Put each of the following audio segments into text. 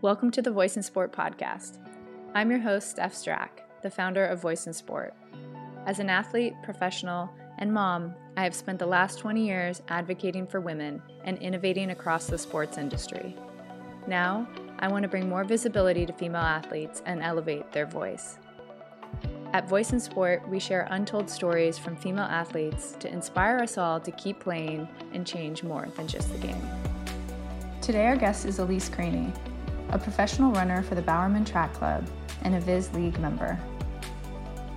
Welcome to the Voice in Sport podcast. I'm your host, Stef Strack, the founder of Voice in Sport. As an athlete, professional, and mom, I have spent the last 20 years advocating for women and innovating across the sports industry. Now, I want to bring more visibility to female athletes and elevate their voice. At Voice in Sport, we share untold stories from female athletes to inspire us all to keep playing and change more than just the game. Today, our guest is Elise Cranny, a professional runner for the Bowerman Track Club and a VIS League member.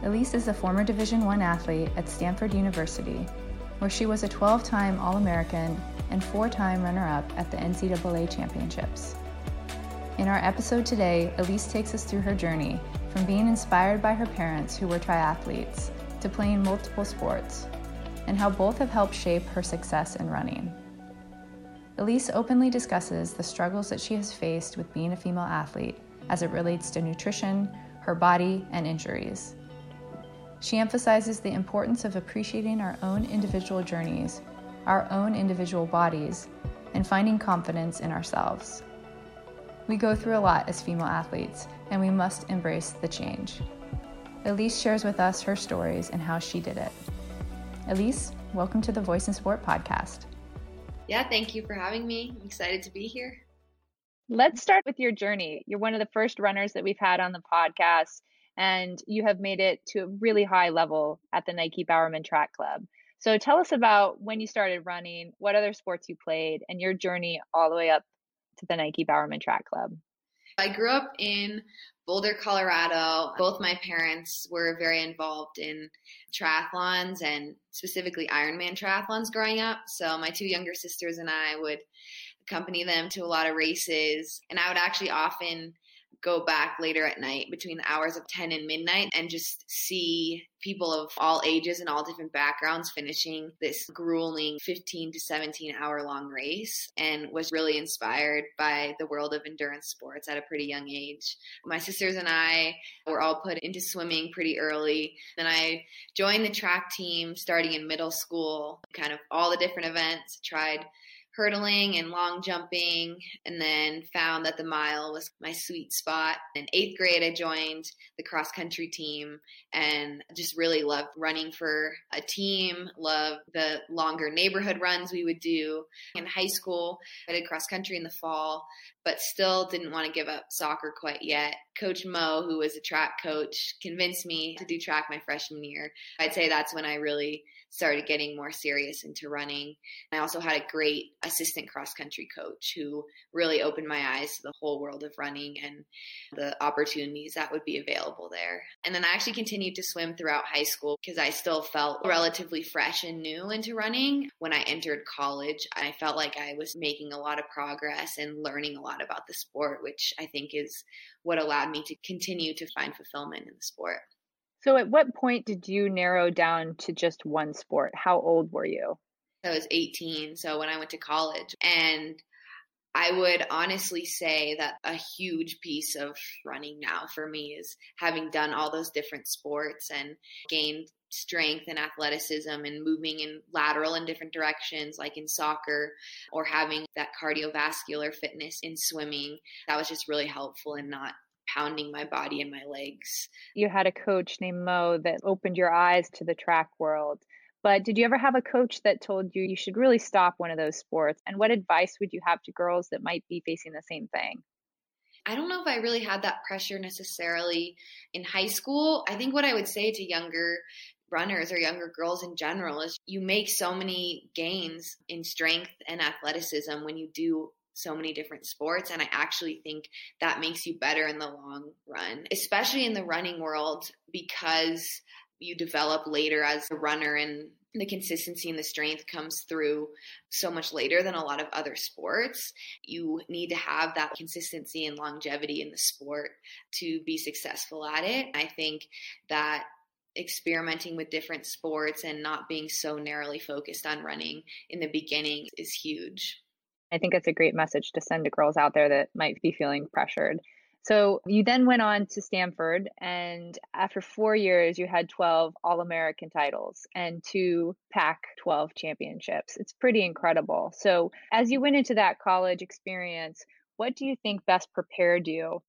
Elise is a former Division I athlete at Stanford University, where she was a 12 time All American and four time runner up at the NCAA Championships. In our episode today, Elise takes us through her journey from being inspired by her parents who were triathletes to playing multiple sports, and how both have helped shape her success in running. Elise openly discusses the struggles that she has faced with being a female athlete as it relates to nutrition, her body, and injuries. She emphasizes the importance of appreciating our own individual journeys, our own individual bodies, and finding confidence in ourselves. We go through a lot as female athletes, and we must embrace the change. Elise shares with us her stories and how she did it. Elise, welcome to the Voice in Sport podcast. Yeah, thank you for having me. I'm excited to be here. Let's start with your journey. You're one of the first runners that we've had on the podcast, and you have made it to a really high level at the Nike Bowerman Track Club. So tell us about when you started running, what other sports you played, and your journey all the way up to the Nike Bowerman Track Club? I grew up in Boulder, Colorado. Both my parents were very involved in triathlons and specifically Ironman triathlons growing up. So my two younger sisters and I would accompany them to a lot of races. And I would actually often go back later at night between the hours of 10 and midnight and just see people of all ages and all different backgrounds finishing this grueling 15 to 17 hour long race and was really inspired by the world of endurance sports at a pretty young age. My sisters and I were all put into swimming pretty early. Then I joined the track team starting in middle school, kind of all the different events, tried hurdling and long jumping, and then found that the mile was my sweet spot. In eighth grade, I joined the cross country team and just really loved running for a team, loved the longer neighborhood runs we would do. In high school, I did cross country in the fall, but still didn't want to give up soccer quite yet. Coach Mo, who was a track coach, convinced me to do track my freshman year. I'd say that's when I really started getting more serious into running. I also had a great assistant cross country coach who really opened my eyes to the whole world of running and the opportunities that would be available there. And then I actually continued to swim throughout high school because I still felt relatively fresh and new into running. When I entered college, I felt like I was making a lot of progress and learning a lot about the sport, which I think is what allowed me to continue to find fulfillment in the sport. So, at what point did you narrow down to just one sport? How old were you? I was 18, so when I went to college. And I would honestly say that a huge piece of running now for me is having done all those different sports and gained strength and athleticism and moving in lateral in different directions, like in soccer, or having that cardiovascular fitness in swimming. That was just really helpful in not pounding my body and my legs. You had a coach named Mo that opened your eyes to the track world. But did you ever have a coach that told you you should really stop one of those sports? And what advice would you have to girls that might be facing the same thing? I don't know if I really had that pressure necessarily in high school. I think what I would say to younger runners or younger girls in general is you make so many gains in strength and athleticism when you do so many different sports. And I actually think that makes you better in the long run, especially in the running world, because you develop later as a runner and the consistency and the strength comes through so much later than a lot of other sports. You need to have that consistency and longevity in the sport to be successful at it. I think that experimenting with different sports and not being so narrowly focused on running in the beginning is huge. I think it's a great message to send to girls out there that might be feeling pressured. So you then went on to Stanford, and after four years, you had 12 All American titles and two Pac 12 championships. It's pretty incredible. So, as you went into that college experience, What do you think best prepared you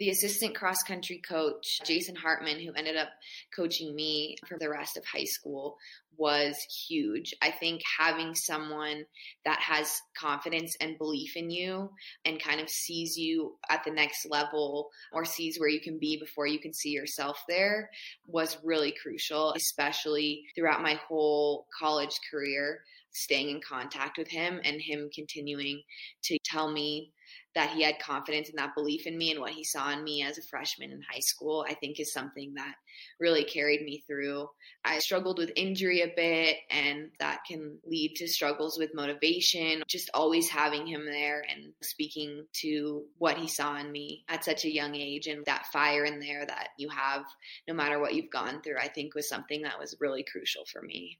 the assistant cross country coach, Jason Hartman, who ended up coaching me for the rest of high school, was huge. I think having someone that has confidence and belief in you and kind of sees you at the next level or sees where you can be before you can see yourself there was really crucial, especially throughout my whole college career. Staying in contact with him and him continuing to tell me that he had confidence and that belief in me and what he saw in me as a freshman in high school, I think is something that really carried me through. I struggled with injury a bit, and that can lead to struggles with motivation. Just always having him there and speaking to what he saw in me at such a young age and that fire in there that you have no matter what you've gone through, I think was something that was really crucial for me.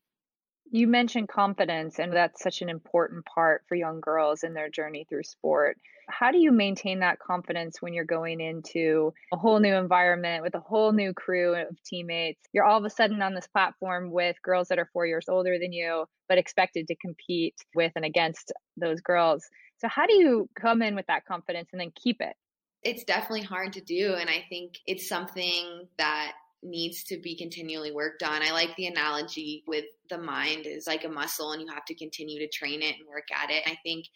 You mentioned confidence, and that's such an important part for young girls in their journey through sport. How do you maintain that confidence when you're going into a whole new environment with a whole new crew of teammates? You're all of a sudden on this platform with girls that are four years older than you, but expected to compete with and against those girls. So, how do you come in with that confidence and then keep it? It's definitely hard to do. And I think it's something that needs to be continually worked on. I like the analogy with the mind is like a muscle and you have to continue to train it and work at it. I think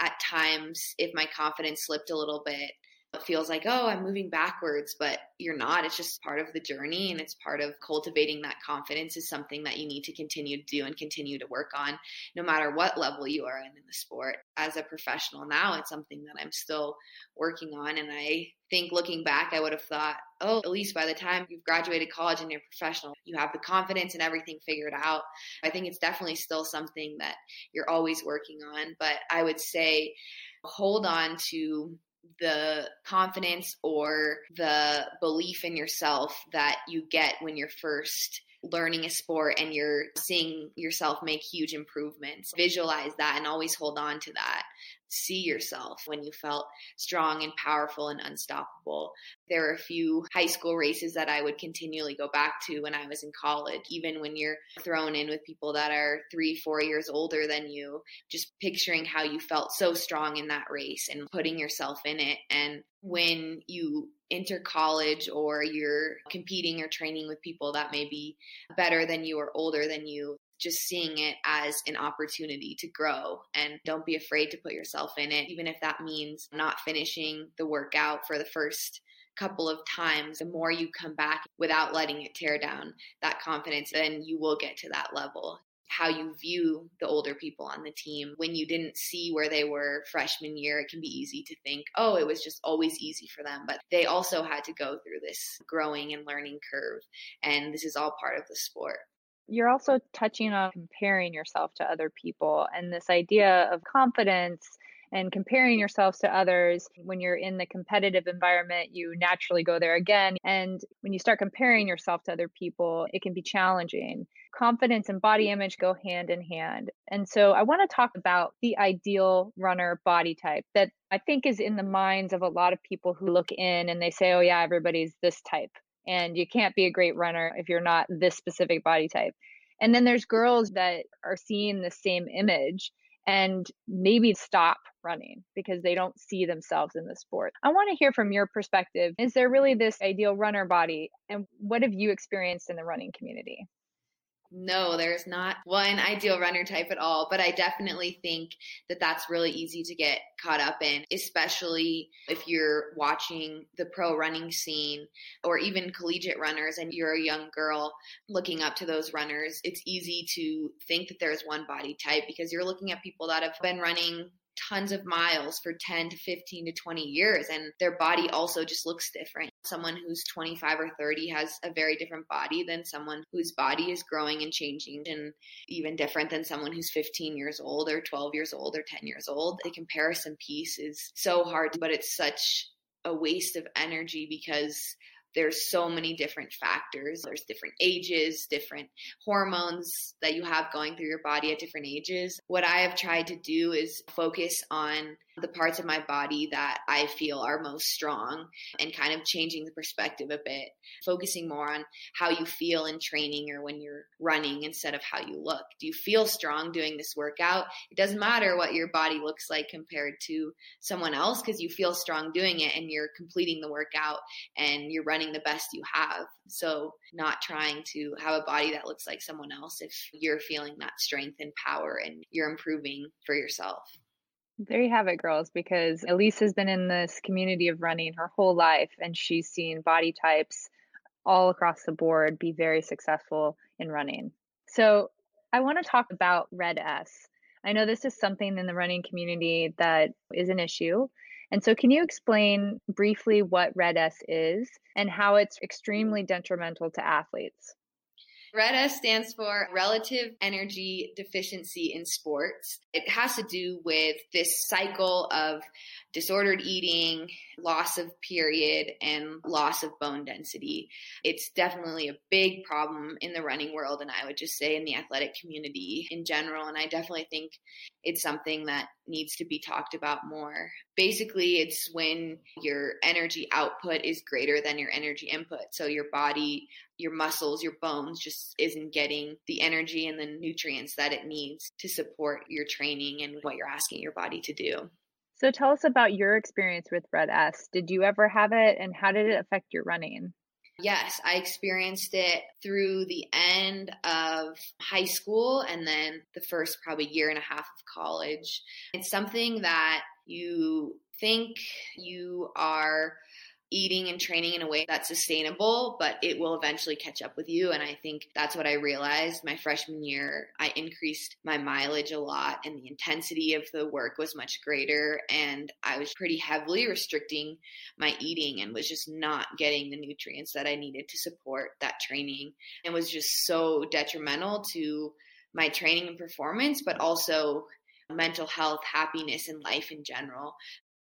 at times if my confidence slipped a little bit, it feels like, oh, I'm moving backwards, but you're not. It's just part of the journey and it's part of cultivating that confidence is something that you need to continue to do and continue to work on no matter what level you are in in the sport. As a professional now, it's something that I'm still working on. And I think looking back, I would have thought, oh, at least by the time you've graduated college and you're professional, you have the confidence and everything figured out. I think it's definitely still something that you're always working on. But I would say, hold on to the confidence or the belief in yourself that you get when you're first learning a sport and you're seeing yourself make huge improvements. Visualize that and always hold on to that see yourself when you felt strong and powerful and unstoppable. There were a few high school races that I would continually go back to when I was in college, even when you're thrown in with people that are three, four years older than you, just picturing how you felt so strong in that race and putting yourself in it. And when you enter college or you're competing or training with people that may be better than you or older than you, just seeing it as an opportunity to grow and don't be afraid to put yourself in it, even if that means not finishing the workout for the first couple of times. The more you come back without letting it tear down that confidence, then you will get to that level. How you view the older people on the team. When you didn't see where they were freshman year, it can be easy to think, oh, it was just always easy for them. But they also had to go through this growing and learning curve. And this is all part of the sport you're also touching on comparing yourself to other people and this idea of confidence and comparing yourselves to others. When you're in the competitive environment, you naturally go there again. And when you start comparing yourself to other people, it can be challenging. Confidence and body image go hand in hand. And so I want to talk about the ideal runner body type that I think is in the minds of a lot of people who look in and they say, oh, yeah, everybody's this type and you can't be a great runner if you're not this specific body type. And then there's girls that are seeing the same image and maybe stop running because they don't see themselves in the sport. I want to hear from your perspective. Is there really this ideal runner body? And what have you experienced in the running community? No, there's not one ideal runner type at all, but I definitely think that that's really easy to get caught up in, especially if you're watching the pro running scene or even collegiate runners and you're a young girl looking up to those runners. It's easy to think that there's one body type because you're looking at people that have been running tons of miles for 10 to 15 to 20 years and their body also just looks different. Someone who's 25 or 30 has a very different body than someone whose body is growing and changing and even different than someone who's 15 years old or 12 years old or 10 years old. The comparison piece is so hard, but it's such a waste of energy because there's so many different factors. There's different ages, different hormones that you have going through your body at different ages. What I have tried to do is focus on the parts of my body that I feel are most strong and kind of changing the perspective a bit, focusing more on how you feel in training or when you're running instead of how you look. Do you feel strong doing this workout? It doesn't matter what your body looks like compared to someone else because you feel strong doing it and you're completing the workout and you're running the best you have. So, not trying to have a body that looks like someone else if you're feeling that strength and power and you're improving for yourself. There you have it, girls, because Elise has been in this community of running her whole life and she's seen body types all across the board be very successful in running. So, I want to talk about RED-S. I know this is something in the running community that is an issue. And so, can you explain briefly what RED-S is and how it's extremely detrimental to athletes? RED-S stands for Relative Energy Deficiency in Sports. It has to do with this cycle of disordered eating, loss of period, and loss of bone density. It's definitely a big problem in the running world, and I would just say in the athletic community in general. And I definitely think it's something that needs to be talked about more. Basically, it's when your energy output is greater than your energy input. So your body, your muscles, your bones just isn't getting the energy and the nutrients that it needs to support your training and what you're asking your body to do. So tell us about your experience with RED-S. Did you ever have it and how did it affect your running? Yes, I experienced it through the end of high school and then the first probably year and a half of college. It's something that you think you are eating and training in a way that's sustainable, but it will eventually catch up with you. And I think that's what I realized my freshman year. I increased my mileage a lot and the intensity of the work was much greater. And I was pretty heavily restricting my eating and was just not getting the nutrients that I needed to support that training and was just so detrimental to my training and performance, but also mental health, happiness, and life in general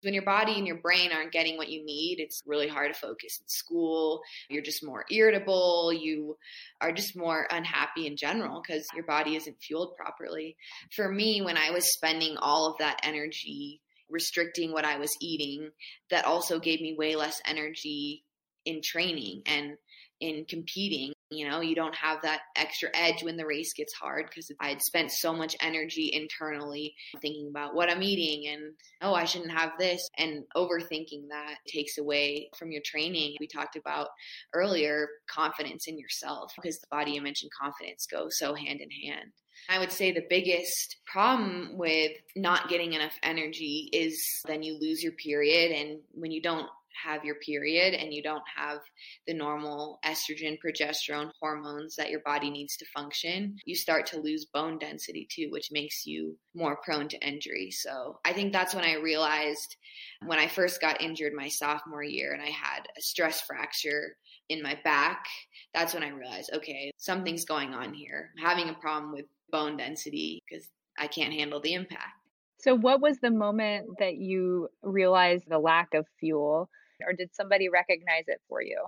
when your body and your brain aren't getting what you need, it's really hard to focus in school. You're just more irritable. You are just more unhappy in general because your body isn't fueled properly. For me, when I was spending all of that energy restricting what I was eating, that also gave me way less energy in training and in competing. You know, you don't have that extra edge when the race gets hard because I'd spent so much energy internally thinking about what I'm eating and, oh, I shouldn't have this. And overthinking that takes away from your training. We talked about earlier confidence in yourself because the body image and confidence go so hand in hand. I would say the biggest problem with not getting enough energy is then you lose your period. And when you don't have your period and you don't have the normal estrogen, progesterone hormones that your body needs to function, you start to lose bone density too, which makes you more prone to injury. So I think that's when I realized when I first got injured my sophomore year and I had a stress fracture in my back, that's when I realized, okay, something's going on here. I'm having a problem with bone density because I can't handle the impact. So, what was the moment that you realized the lack of fuel? Or did somebody recognize it for you?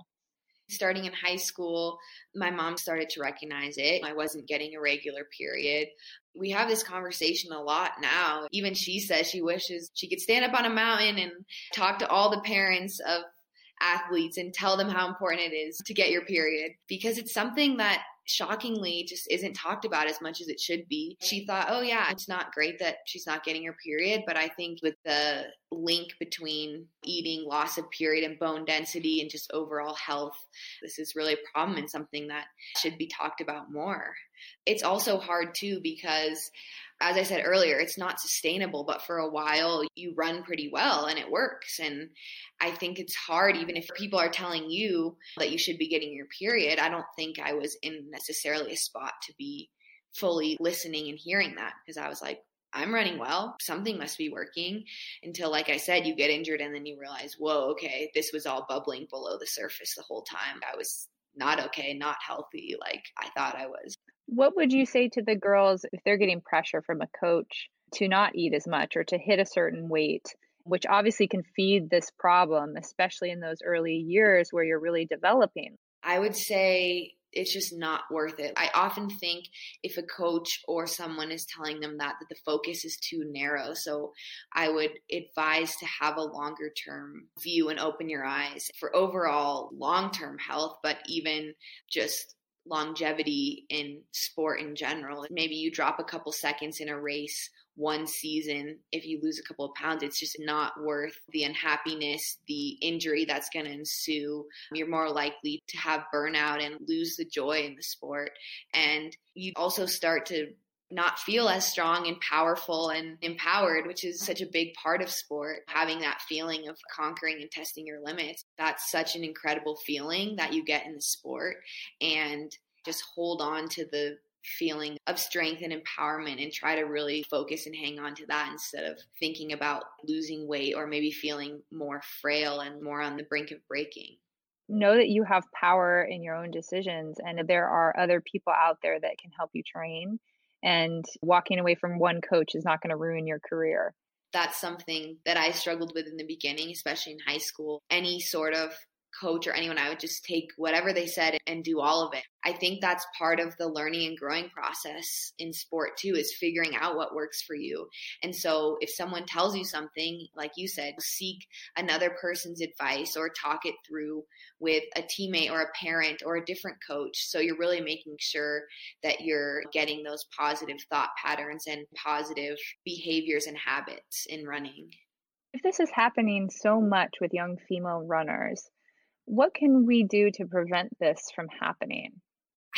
Starting in high school, my mom started to recognize it. I wasn't getting a regular period. We have this conversation a lot now. Even she says she wishes she could stand up on a mountain and talk to all the parents of athletes and tell them how important it is to get your period because it's something that shockingly just isn't talked about as much as it should be. She thought, oh, yeah, it's not great that she's not getting her period. But I think with the link between eating, loss of period, and bone density and just overall health, this is really a problem and something that should be talked about more. It's also hard too because as I said earlier, it's not sustainable, but for a while you run pretty well and it works. And I think it's hard, even if people are telling you that you should be getting your period. I don't think I was in necessarily a spot to be fully listening and hearing that because I was like, I'm running well. Something must be working until, like I said, you get injured and then you realize, whoa, okay, this was all bubbling below the surface the whole time. I was not okay, not healthy like I thought I was. What would you say to the girls if they're getting pressure from a coach to not eat as much or to hit a certain weight which obviously can feed this problem, especially in those early years where you're really developing. I would say it's just not worth it. I often think if a coach or someone is telling them that that the focus is too narrow. So I would advise to have a longer term view and open your eyes for overall long-term health, but even just longevity in sport in general. Maybe you drop a couple seconds in a race one season if you lose a couple of pounds it's just not worth the unhappiness the injury that's going to ensue you're more likely to have burnout and lose the joy in the sport and you also start to not feel as strong and powerful and empowered, which is such a big part of sport. Having that feeling of conquering and testing your limits, that's such an incredible feeling that you get in the sport. And just hold on to the feeling of strength and empowerment and try to really focus and hang on to that instead of thinking about losing weight or maybe feeling more frail and more on the brink of breaking. Know that you have power in your own decisions and there are other people out there that can help you train. And walking away from one coach is not going to ruin your career. That's something that I struggled with in the beginning, especially in high school. Any sort of coach or anyone, I would just take whatever they said and do all of it. I think that's part of the learning and growing process in sport too, is figuring out what works for you. And so if someone tells you something, like you said, seek another person's advice or talk it through with a teammate or a parent or a different coach. So you're really making sure that you're getting those positive thought patterns and positive behaviors and habits in running. If this is happening so much with young female runners, what can we do to prevent this from happening?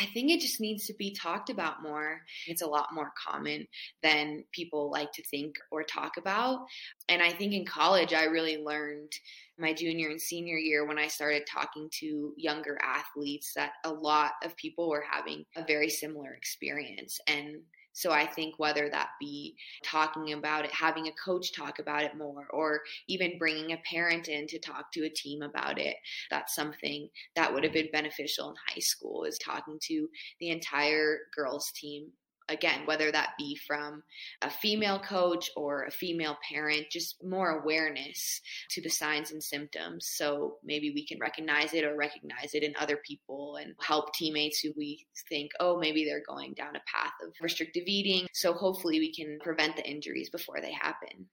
I think it just needs to be talked about more. It's a lot more common than people like to think or talk about. And I think in college, I really learned my junior and senior year when I started talking to younger athletes that a lot of people were having a very similar experience. And so I think whether that be talking about it, having a coach talk about it more, or even bringing a parent in to talk to a team about it, that's something that would have been beneficial in high school is talking to the entire girls team again, whether that be from a female coach or a female parent, just more awareness to the signs and symptoms. So maybe we can recognize it or recognize it in other people and help teammates who we think, oh, maybe they're going down a path of restrictive eating. So hopefully we can prevent the injuries before they happen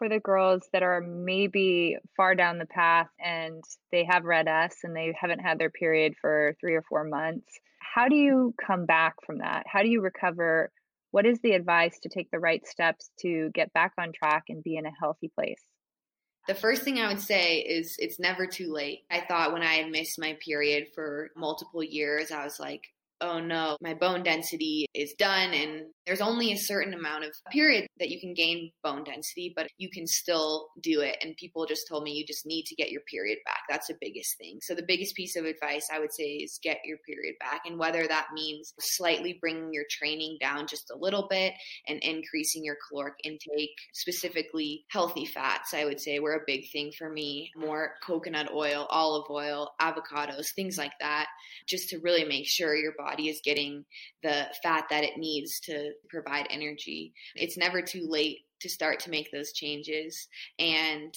for the girls that are maybe far down the path and they have RED-S and they haven't had their period for three or four months how do you come back from that? How do you recover? What is the advice to take the right steps to get back on track and be in a healthy place? The first thing I would say is it's never too late. I thought when I had missed my period for multiple years, I was like, oh no, my bone density is done. And there's only a certain amount of period that you can gain bone density, but you can still do it. And people just told me you just need to get your period back. That's the biggest thing. So the biggest piece of advice I would say is get your period back. And whether that means slightly bringing your training down just a little bit and increasing your caloric intake, specifically healthy fats, I would say were a big thing for me. More coconut oil, olive oil, avocados, things like that, just to really make sure your body body is getting the fat that it needs to provide energy. It's never too late to start to make those changes. And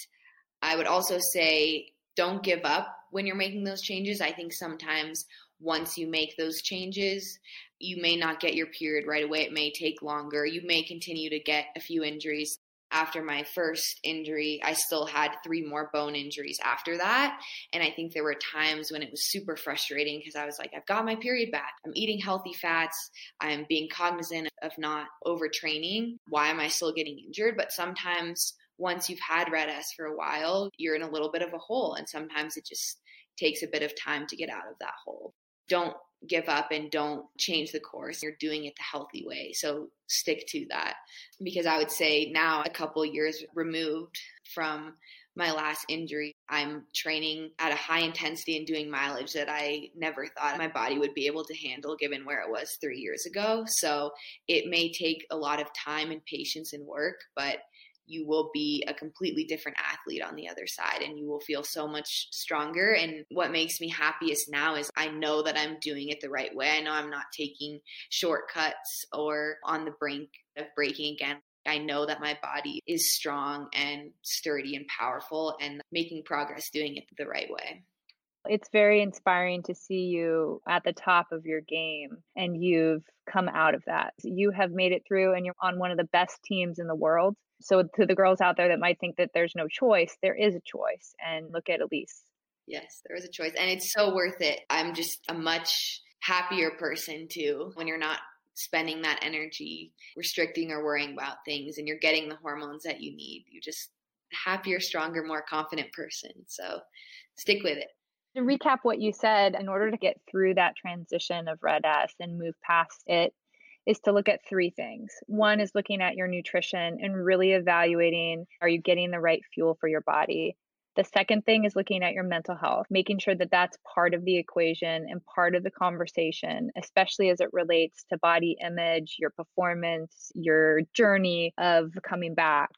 I would also say don't give up when you're making those changes. I think sometimes once you make those changes, you may not get your period right away. It may take longer. You may continue to get a few injuries after my first injury, I still had three more bone injuries after that. And I think there were times when it was super frustrating because I was like, I've got my period back. I'm eating healthy fats. I'm being cognizant of not overtraining. Why am I still getting injured? But sometimes once you've had RED-S for a while, you're in a little bit of a hole. And sometimes it just takes a bit of time to get out of that hole. Don't give up and don't change the course. You're doing it the healthy way. So stick to that. Because I would say now, a couple years removed from my last injury, I'm training at a high intensity and doing mileage that I never thought my body would be able to handle given where it was three years ago. So it may take a lot of time and patience and work, but you will be a completely different athlete on the other side and you will feel so much stronger. And what makes me happiest now is I know that I'm doing it the right way. I know I'm not taking shortcuts or on the brink of breaking again. I know that my body is strong and sturdy and powerful and making progress doing it the right way. It's very inspiring to see you at the top of your game and you've come out of that. You have made it through and you're on one of the best teams in the world. So, to the girls out there that might think that there's no choice, there is a choice. And look at Elise. Yes, there is a choice. And it's so worth it. I'm just a much happier person too when you're not spending that energy restricting or worrying about things and you're getting the hormones that you need. You're just happier, stronger, more confident person. So stick with it. To recap what you said, in order to get through that transition of RED-S and move past it, is to look at three things. One is looking at your nutrition and really evaluating are you getting the right fuel for your body? The second thing is looking at your mental health, making sure that that's part of the equation and part of the conversation, especially as it relates to body image, your performance, your journey of coming back.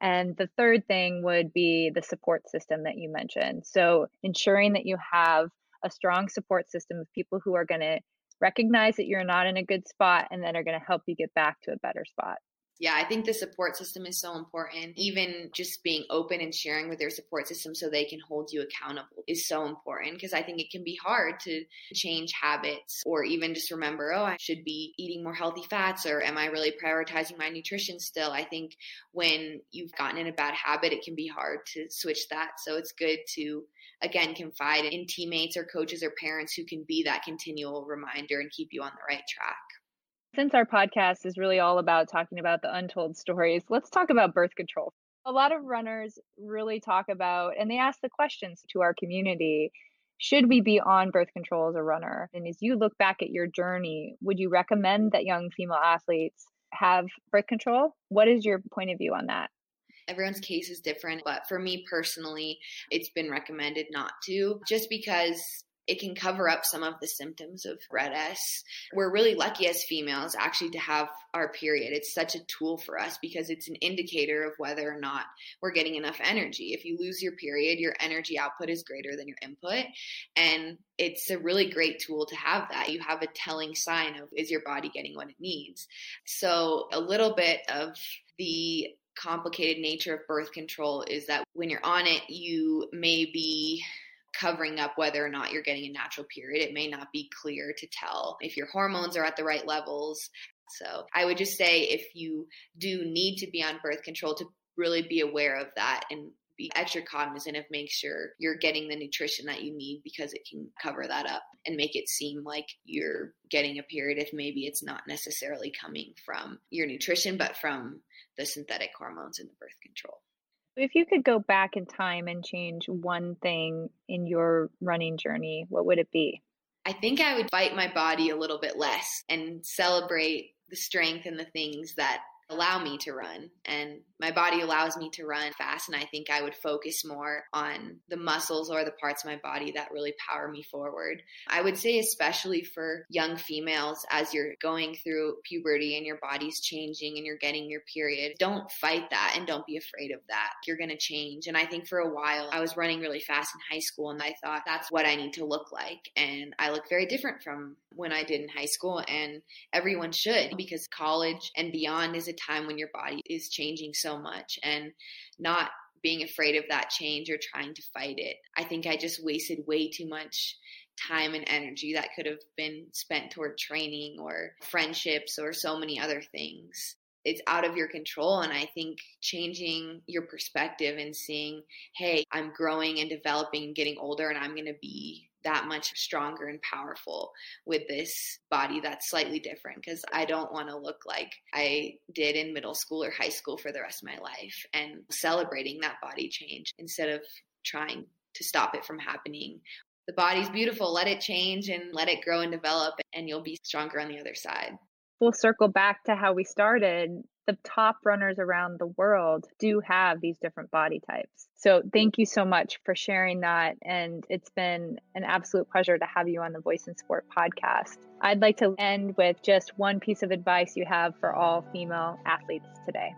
And the third thing would be the support system that you mentioned. So, ensuring that you have a strong support system of people who are going to recognize that you're not in a good spot and then are going to help you get back to a better spot yeah, I think the support system is so important. Even just being open and sharing with their support system so they can hold you accountable is so important because I think it can be hard to change habits or even just remember, oh, I should be eating more healthy fats or am I really prioritizing my nutrition still? I think when you've gotten in a bad habit, it can be hard to switch that. So it's good to again confide in teammates or coaches or parents who can be that continual reminder and keep you on the right track. Since our podcast is really all about talking about the untold stories, let's talk about birth control. A lot of runners really talk about, and they ask the questions to our community should we be on birth control as a runner? And as you look back at your journey, would you recommend that young female athletes have birth control? What is your point of view on that? Everyone's case is different, but for me personally, it's been recommended not to just because it can cover up some of the symptoms of RED-S. We're really lucky as females actually to have our period. It's such a tool for us because it's an indicator of whether or not we're getting enough energy. If you lose your period, your energy output is greater than your input. And it's a really great tool to have that. You have a telling sign of is your body getting what it needs. So, a little bit of the complicated nature of birth control is that when you're on it, you may be covering up whether or not you're getting a natural period. It may not be clear to tell if your hormones are at the right levels. So I would just say if you do need to be on birth control, to really be aware of that and be extra cognizant of make sure you're getting the nutrition that you need because it can cover that up and make it seem like you're getting a period if maybe it's not necessarily coming from your nutrition but from the synthetic hormones in the birth control. If you could go back in time and change one thing in your running journey, what would it be? I think I would fight my body a little bit less and celebrate the strength and the things that allow me to run and my body allows me to run fast and i think i would focus more on the muscles or the parts of my body that really power me forward. I would say especially for young females as you're going through puberty and your body's changing and you're getting your period don't fight that and don't be afraid of that. You're going to change. And i think for a while i was running really fast in high school and i thought that's what i need to look like. And i look very different from when i did in high school and everyone should because college and beyond is a time when your body is changing so much and not being afraid of that change or trying to fight it. I think I just wasted way too much time and energy that could have been spent toward training or friendships or so many other things. It's out of your control. And I think changing your perspective and seeing, hey, I'm growing and developing and getting older, and I'm going to be that much stronger and powerful with this body that's slightly different because I don't want to look like I did in middle school or high school for the rest of my life and celebrating that body change instead of trying to stop it from happening. The body's beautiful, let it change and let it grow and develop, and you'll be stronger on the other side. We'll circle back to how we started the top runners around the world do have these different body types. So thank you so much for sharing that. And it's been an absolute pleasure to have you on the Voice in Sport podcast. I'd like to end with just one piece of advice you have for all female athletes today.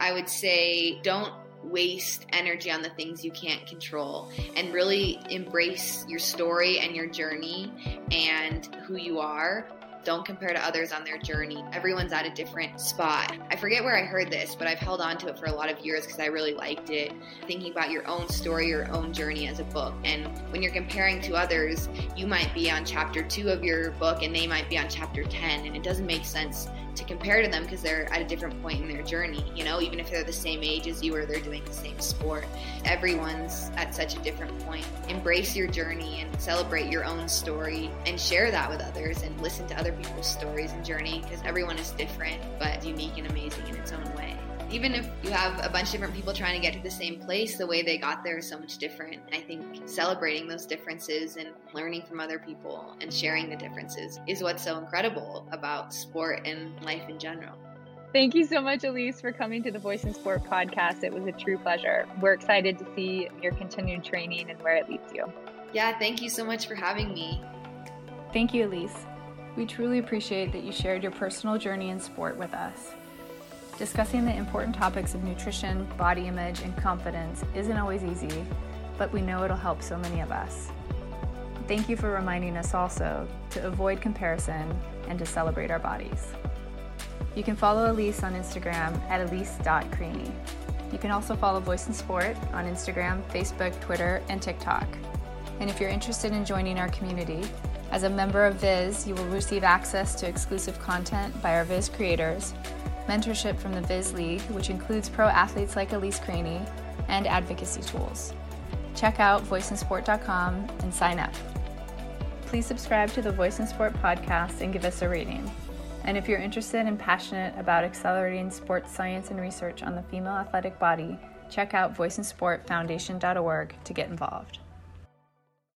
I would say don't waste energy on the things you can't control and really embrace your story and your journey and who you are Don't compare to others on their journey. Everyone's at a different spot. I forget where I heard this, but I've held on to it for a lot of years because I really liked it. Thinking about your own story, your own journey as a book. And when you're comparing to others, you might be on chapter two of your book and they might be on chapter 10, and it doesn't make sense to compare to them because they're at a different point in their journey. You know, even if they're the same age as you or they're doing the same sport, everyone's at such a different point. Embrace your journey and celebrate your own story and share that with others and listen to other people's stories and journey because everyone is different but unique and amazing in its own way even if you have a bunch of different people trying to get to the same place, the way they got there is so much different. I think celebrating those differences and learning from other people and sharing the differences is what's so incredible about sport and life in general. Thank you so much, Elise, for coming to the Voice in Sport podcast. It was a true pleasure. We're excited to see your continued training and where it leads you. Yeah, thank you so much for having me. Thank you, Elise. We truly appreciate that you shared your personal journey in sport with us. Discussing the important topics of nutrition, body image, and confidence isn't always easy, but we know it'll help so many of us. Thank you for reminding us also to avoid comparison and to celebrate our bodies. You can follow Elise on Instagram at elise.cranny. You can also follow Voice in Sport on Instagram, Facebook, Twitter, and TikTok. And if you're interested in joining our community, as a member of VIS, you will receive access to exclusive content by our VIS creators mentorship from the VIS League, which includes pro athletes like Elise Cranny, and advocacy tools. Check out voiceinsport.com and sign up. Please subscribe to the Voice in Sport podcast and give us a rating. And if you're interested and passionate about accelerating sports science and research on the female athletic body, check out voiceinsportfoundation.org to get involved.